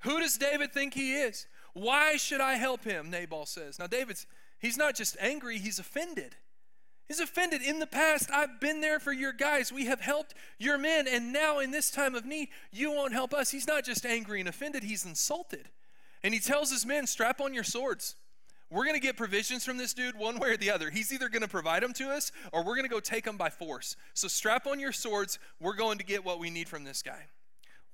Who does David think he is? Why should I help him? Nabal says. Now, David's, he's not just angry, he's offended. He's offended. In the past, I've been there for your guys. We have helped your men, and now in this time of need, you won't help us. He's not just angry and offended, he's insulted. And he tells his men, Strap on your swords. We're going to get provisions from this dude one way or the other. He's either going to provide them to us or we're going to go take them by force. So strap on your swords. We're going to get what we need from this guy.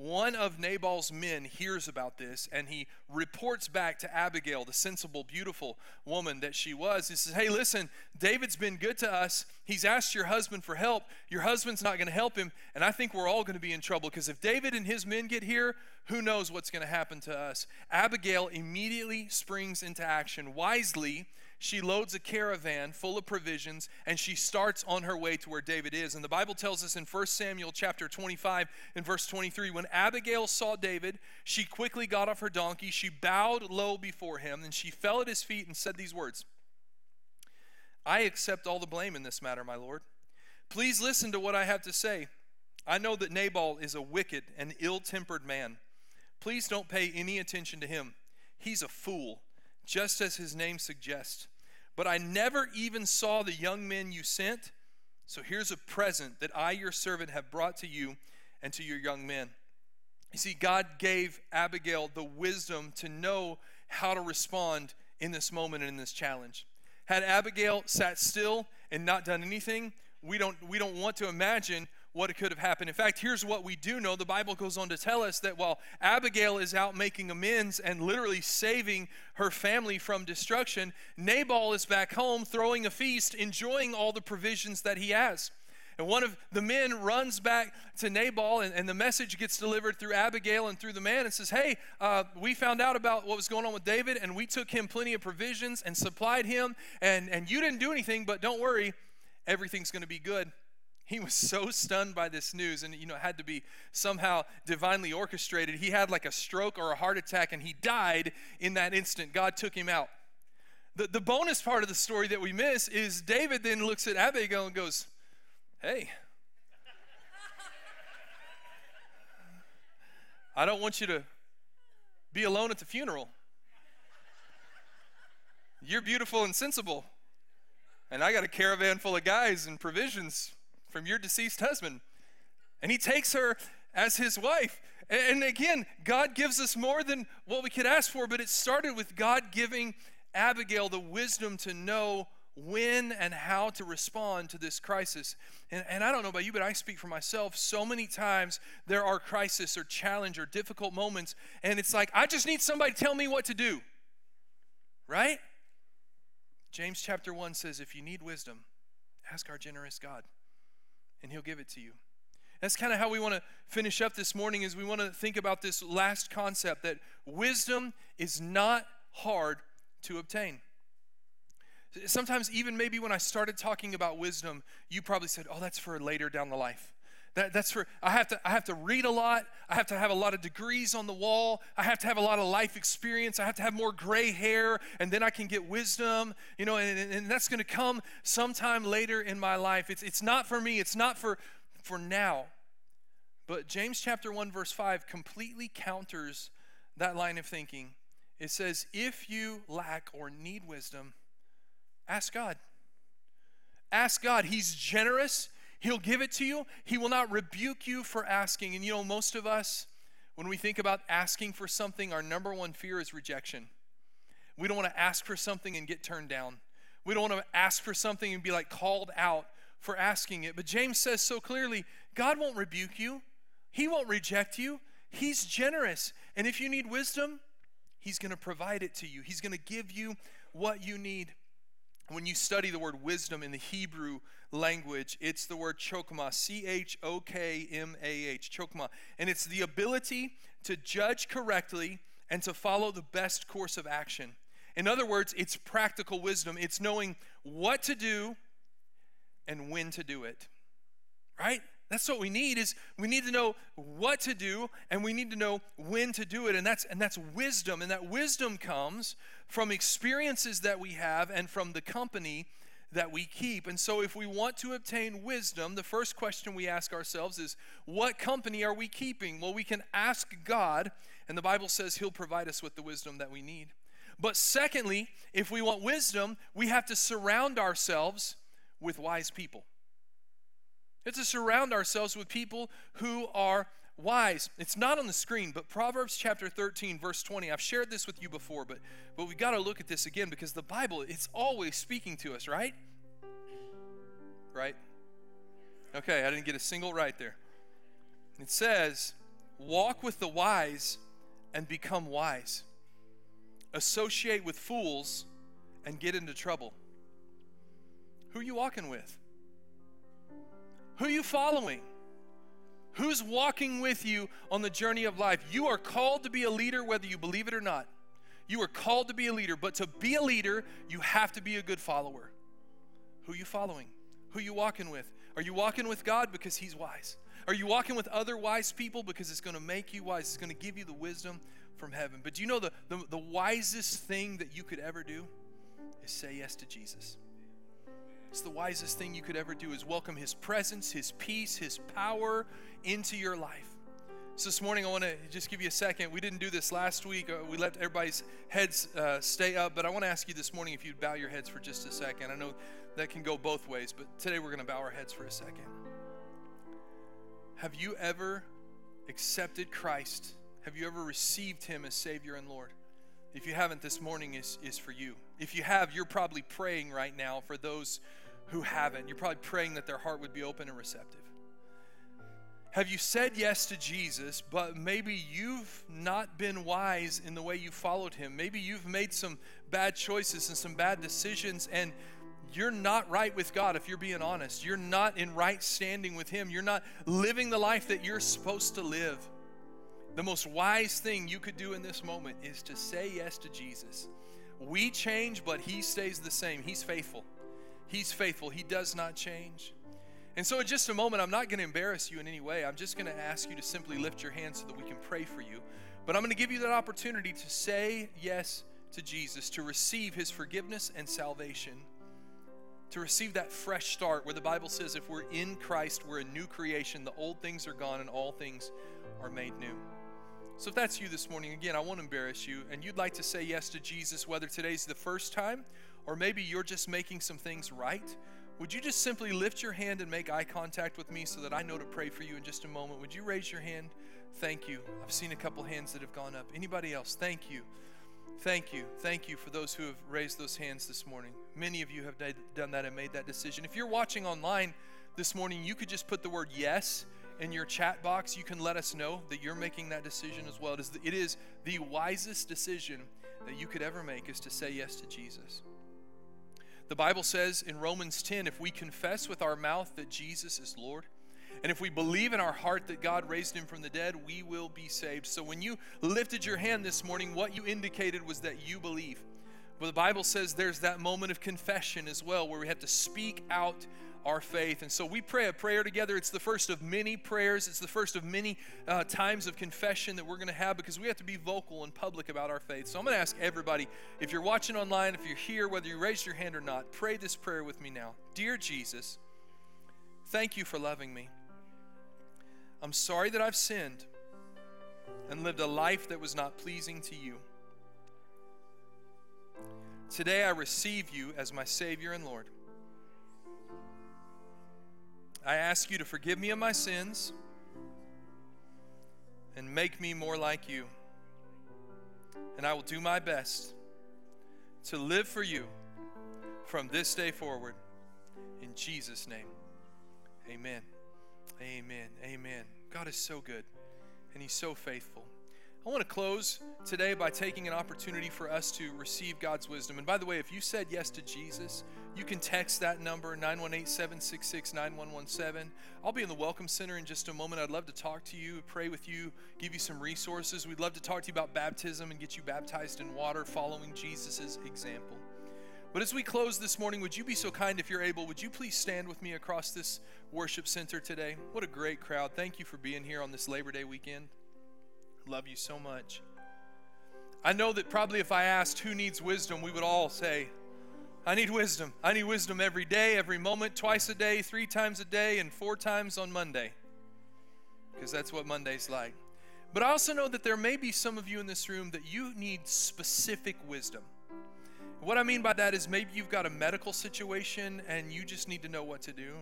One of Nabal's men hears about this and he reports back to Abigail, the sensible, beautiful woman that she was. He says, Hey, listen, David's been good to us. He's asked your husband for help. Your husband's not going to help him. And I think we're all going to be in trouble because if David and his men get here, who knows what's going to happen to us? Abigail immediately springs into action. Wisely, she loads a caravan full of provisions and she starts on her way to where David is. And the Bible tells us in 1 Samuel chapter 25 and verse 23 when Abigail saw David, she quickly got off her donkey, she bowed low before him, and she fell at his feet and said these words I accept all the blame in this matter, my lord. Please listen to what I have to say. I know that Nabal is a wicked and ill tempered man. Please don't pay any attention to him. He's a fool, just as his name suggests. But I never even saw the young men you sent. So here's a present that I, your servant, have brought to you and to your young men. You see, God gave Abigail the wisdom to know how to respond in this moment and in this challenge. Had Abigail sat still and not done anything, we don't, we don't want to imagine what could have happened. In fact, here's what we do know. The Bible goes on to tell us that while Abigail is out making amends and literally saving her family from destruction, Nabal is back home throwing a feast, enjoying all the provisions that he has. And one of the men runs back to Nabal, and, and the message gets delivered through Abigail and through the man and says, Hey, uh, we found out about what was going on with David, and we took him plenty of provisions and supplied him, and, and you didn't do anything, but don't worry, everything's going to be good. He was so stunned by this news, and you know, it had to be somehow divinely orchestrated. He had like a stroke or a heart attack, and he died in that instant. God took him out. The, the bonus part of the story that we miss is David then looks at Abigail and goes, Hey, I don't want you to be alone at the funeral. You're beautiful and sensible, and I got a caravan full of guys and provisions from your deceased husband. And he takes her as his wife. And again, God gives us more than what we could ask for, but it started with God giving Abigail the wisdom to know when and how to respond to this crisis. And, and, I don't know about you, but I speak for myself. So many times there are crisis or challenge or difficult moments, and it's like, I just need somebody to tell me what to do. Right? James chapter 1 says, if you need wisdom, ask our generous God and he'll give it to you. That's kind of how we want to finish up this morning is we want to think about this last concept that wisdom is not hard to obtain. Sometimes even maybe when I started talking about wisdom, you probably said, "Oh, that's for later down the life." That, that's for I have to I have to read a lot. I have to have a lot of degrees on the wall. I have to have a lot of life experience. I have to have more gray hair, and then I can get wisdom. You know, and, and that's going to come sometime later in my life. It's it's not for me. It's not for for now. But James chapter one verse five completely counters that line of thinking. It says, "If you lack or need wisdom, ask God." Ask God. He's generous. He'll give it to you. He will not rebuke you for asking. And you know, most of us, when we think about asking for something, our number one fear is rejection. We don't want to ask for something and get turned down. We don't want to ask for something and be like called out for asking it. But James says so clearly God won't rebuke you, He won't reject you. He's generous. And if you need wisdom, He's going to provide it to you, He's going to give you what you need. When you study the word wisdom in the Hebrew language, it's the word chokmah, C H O K M A H, chokmah. And it's the ability to judge correctly and to follow the best course of action. In other words, it's practical wisdom. It's knowing what to do and when to do it. Right? That's what we need is we need to know what to do and we need to know when to do it and that's and that's wisdom and that wisdom comes from experiences that we have and from the company that we keep. And so if we want to obtain wisdom, the first question we ask ourselves is what company are we keeping? Well, we can ask God and the Bible says he'll provide us with the wisdom that we need. But secondly, if we want wisdom, we have to surround ourselves with wise people. It's to surround ourselves with people who are wise. It's not on the screen, but Proverbs chapter 13, verse 20. I've shared this with you before, but, but we've got to look at this again because the Bible, it's always speaking to us, right? Right? Okay, I didn't get a single right there. It says, Walk with the wise and become wise. Associate with fools and get into trouble. Who are you walking with? Who are you following? Who's walking with you on the journey of life? You are called to be a leader whether you believe it or not. You are called to be a leader, but to be a leader, you have to be a good follower. Who are you following? Who are you walking with? Are you walking with God because He's wise? Are you walking with other wise people because it's going to make you wise? It's going to give you the wisdom from heaven. But do you know the, the, the wisest thing that you could ever do is say yes to Jesus? It's the wisest thing you could ever do is welcome his presence, his peace, his power into your life. So this morning, I want to just give you a second. We didn't do this last week. Uh, we let everybody's heads uh, stay up, but I want to ask you this morning if you'd bow your heads for just a second. I know that can go both ways, but today we're going to bow our heads for a second. Have you ever accepted Christ? Have you ever received him as Savior and Lord? If you haven't, this morning is, is for you. If you have, you're probably praying right now for those who haven't. You're probably praying that their heart would be open and receptive. Have you said yes to Jesus, but maybe you've not been wise in the way you followed him? Maybe you've made some bad choices and some bad decisions, and you're not right with God if you're being honest. You're not in right standing with Him. You're not living the life that you're supposed to live. The most wise thing you could do in this moment is to say yes to Jesus. We change, but He stays the same. He's faithful. He's faithful. He does not change. And so, in just a moment, I'm not going to embarrass you in any way. I'm just going to ask you to simply lift your hand so that we can pray for you. But I'm going to give you that opportunity to say yes to Jesus, to receive His forgiveness and salvation, to receive that fresh start where the Bible says if we're in Christ, we're a new creation. The old things are gone and all things are made new. So, if that's you this morning, again, I won't embarrass you, and you'd like to say yes to Jesus, whether today's the first time or maybe you're just making some things right, would you just simply lift your hand and make eye contact with me so that I know to pray for you in just a moment? Would you raise your hand? Thank you. I've seen a couple hands that have gone up. Anybody else? Thank you. Thank you. Thank you for those who have raised those hands this morning. Many of you have done that and made that decision. If you're watching online this morning, you could just put the word yes in your chat box. You can let us know that you're making that decision as well. It is the, it is the wisest decision that you could ever make is to say yes to Jesus. The Bible says in Romans 10 if we confess with our mouth that Jesus is Lord, and if we believe in our heart that God raised him from the dead, we will be saved. So when you lifted your hand this morning, what you indicated was that you believe. But the Bible says there's that moment of confession as well where we have to speak out our faith. And so we pray a prayer together. It's the first of many prayers, it's the first of many uh, times of confession that we're going to have because we have to be vocal and public about our faith. So I'm going to ask everybody if you're watching online, if you're here, whether you raised your hand or not, pray this prayer with me now. Dear Jesus, thank you for loving me. I'm sorry that I've sinned and lived a life that was not pleasing to you. Today I receive you as my Savior and Lord. I ask you to forgive me of my sins and make me more like you. And I will do my best to live for you from this day forward. In Jesus' name, amen. Amen. Amen. God is so good and He's so faithful. I want to close today by taking an opportunity for us to receive God's wisdom. And by the way, if you said yes to Jesus, you can text that number 918 766 9117. I'll be in the Welcome Center in just a moment. I'd love to talk to you, pray with you, give you some resources. We'd love to talk to you about baptism and get you baptized in water following Jesus' example. But as we close this morning, would you be so kind if you're able? Would you please stand with me across this worship center today? What a great crowd. Thank you for being here on this Labor Day weekend. Love you so much. I know that probably if I asked who needs wisdom, we would all say, I need wisdom. I need wisdom every day, every moment, twice a day, three times a day, and four times on Monday. Because that's what Monday's like. But I also know that there may be some of you in this room that you need specific wisdom. What I mean by that is maybe you've got a medical situation and you just need to know what to do.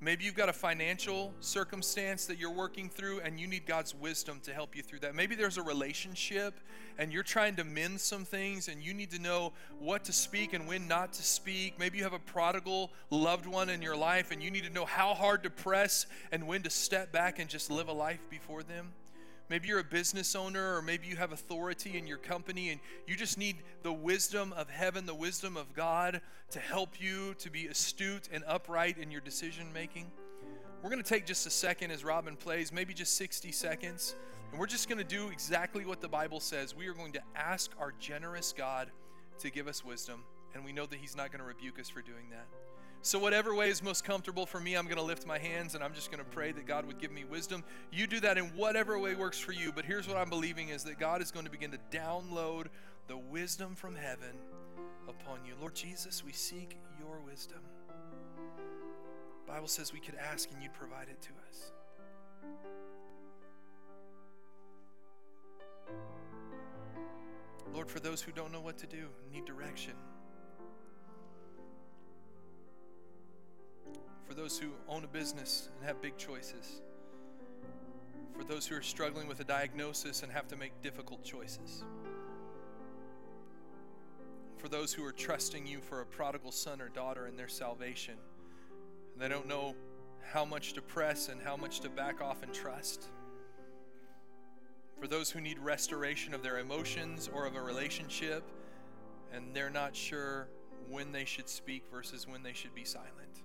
Maybe you've got a financial circumstance that you're working through and you need God's wisdom to help you through that. Maybe there's a relationship and you're trying to mend some things and you need to know what to speak and when not to speak. Maybe you have a prodigal loved one in your life and you need to know how hard to press and when to step back and just live a life before them. Maybe you're a business owner, or maybe you have authority in your company, and you just need the wisdom of heaven, the wisdom of God to help you to be astute and upright in your decision making. We're going to take just a second as Robin plays, maybe just 60 seconds, and we're just going to do exactly what the Bible says. We are going to ask our generous God to give us wisdom, and we know that He's not going to rebuke us for doing that. So, whatever way is most comfortable for me, I'm going to lift my hands and I'm just going to pray that God would give me wisdom. You do that in whatever way works for you. But here's what I'm believing is that God is going to begin to download the wisdom from heaven upon you. Lord Jesus, we seek your wisdom. The Bible says we could ask and you'd provide it to us. Lord, for those who don't know what to do, need direction, for those who own a business and have big choices, for those who are struggling with a diagnosis and have to make difficult choices, for those who are trusting you for a prodigal son or daughter in their salvation, and they don't know how much to press and how much to back off and trust. For those who need restoration of their emotions or of a relationship, and they're not sure when they should speak versus when they should be silent.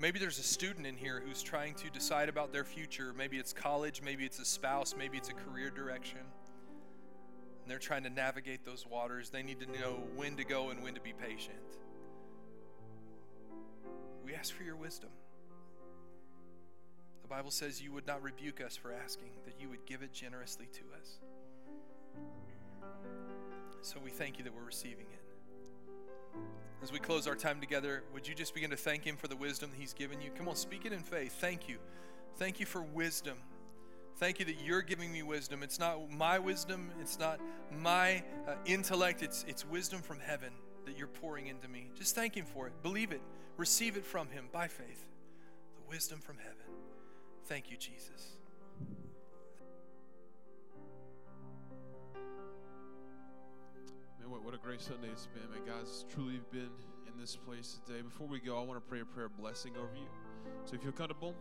Maybe there's a student in here who's trying to decide about their future. Maybe it's college, maybe it's a spouse, maybe it's a career direction. And they're trying to navigate those waters. They need to know when to go and when to be patient. We ask for your wisdom. The Bible says you would not rebuke us for asking, that you would give it generously to us. So we thank you that we're receiving it. As we close our time together, would you just begin to thank Him for the wisdom He's given you? Come on, speak it in faith. Thank you. Thank you for wisdom. Thank you that you're giving me wisdom. It's not my wisdom, it's not my uh, intellect, it's, it's wisdom from heaven that you're pouring into me. Just thank Him for it. Believe it. Receive it from Him by faith. The wisdom from heaven. Thank you, Jesus. What, what a great Sunday it's been. Man, God's truly been in this place today. Before we go, I want to pray a prayer of blessing over you. So if you're comfortable,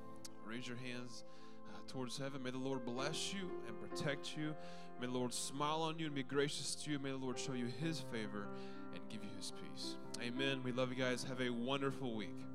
raise your hands uh, towards heaven. May the Lord bless you and protect you. May the Lord smile on you and be gracious to you. May the Lord show you his favor and give you his peace. Amen. We love you guys. Have a wonderful week.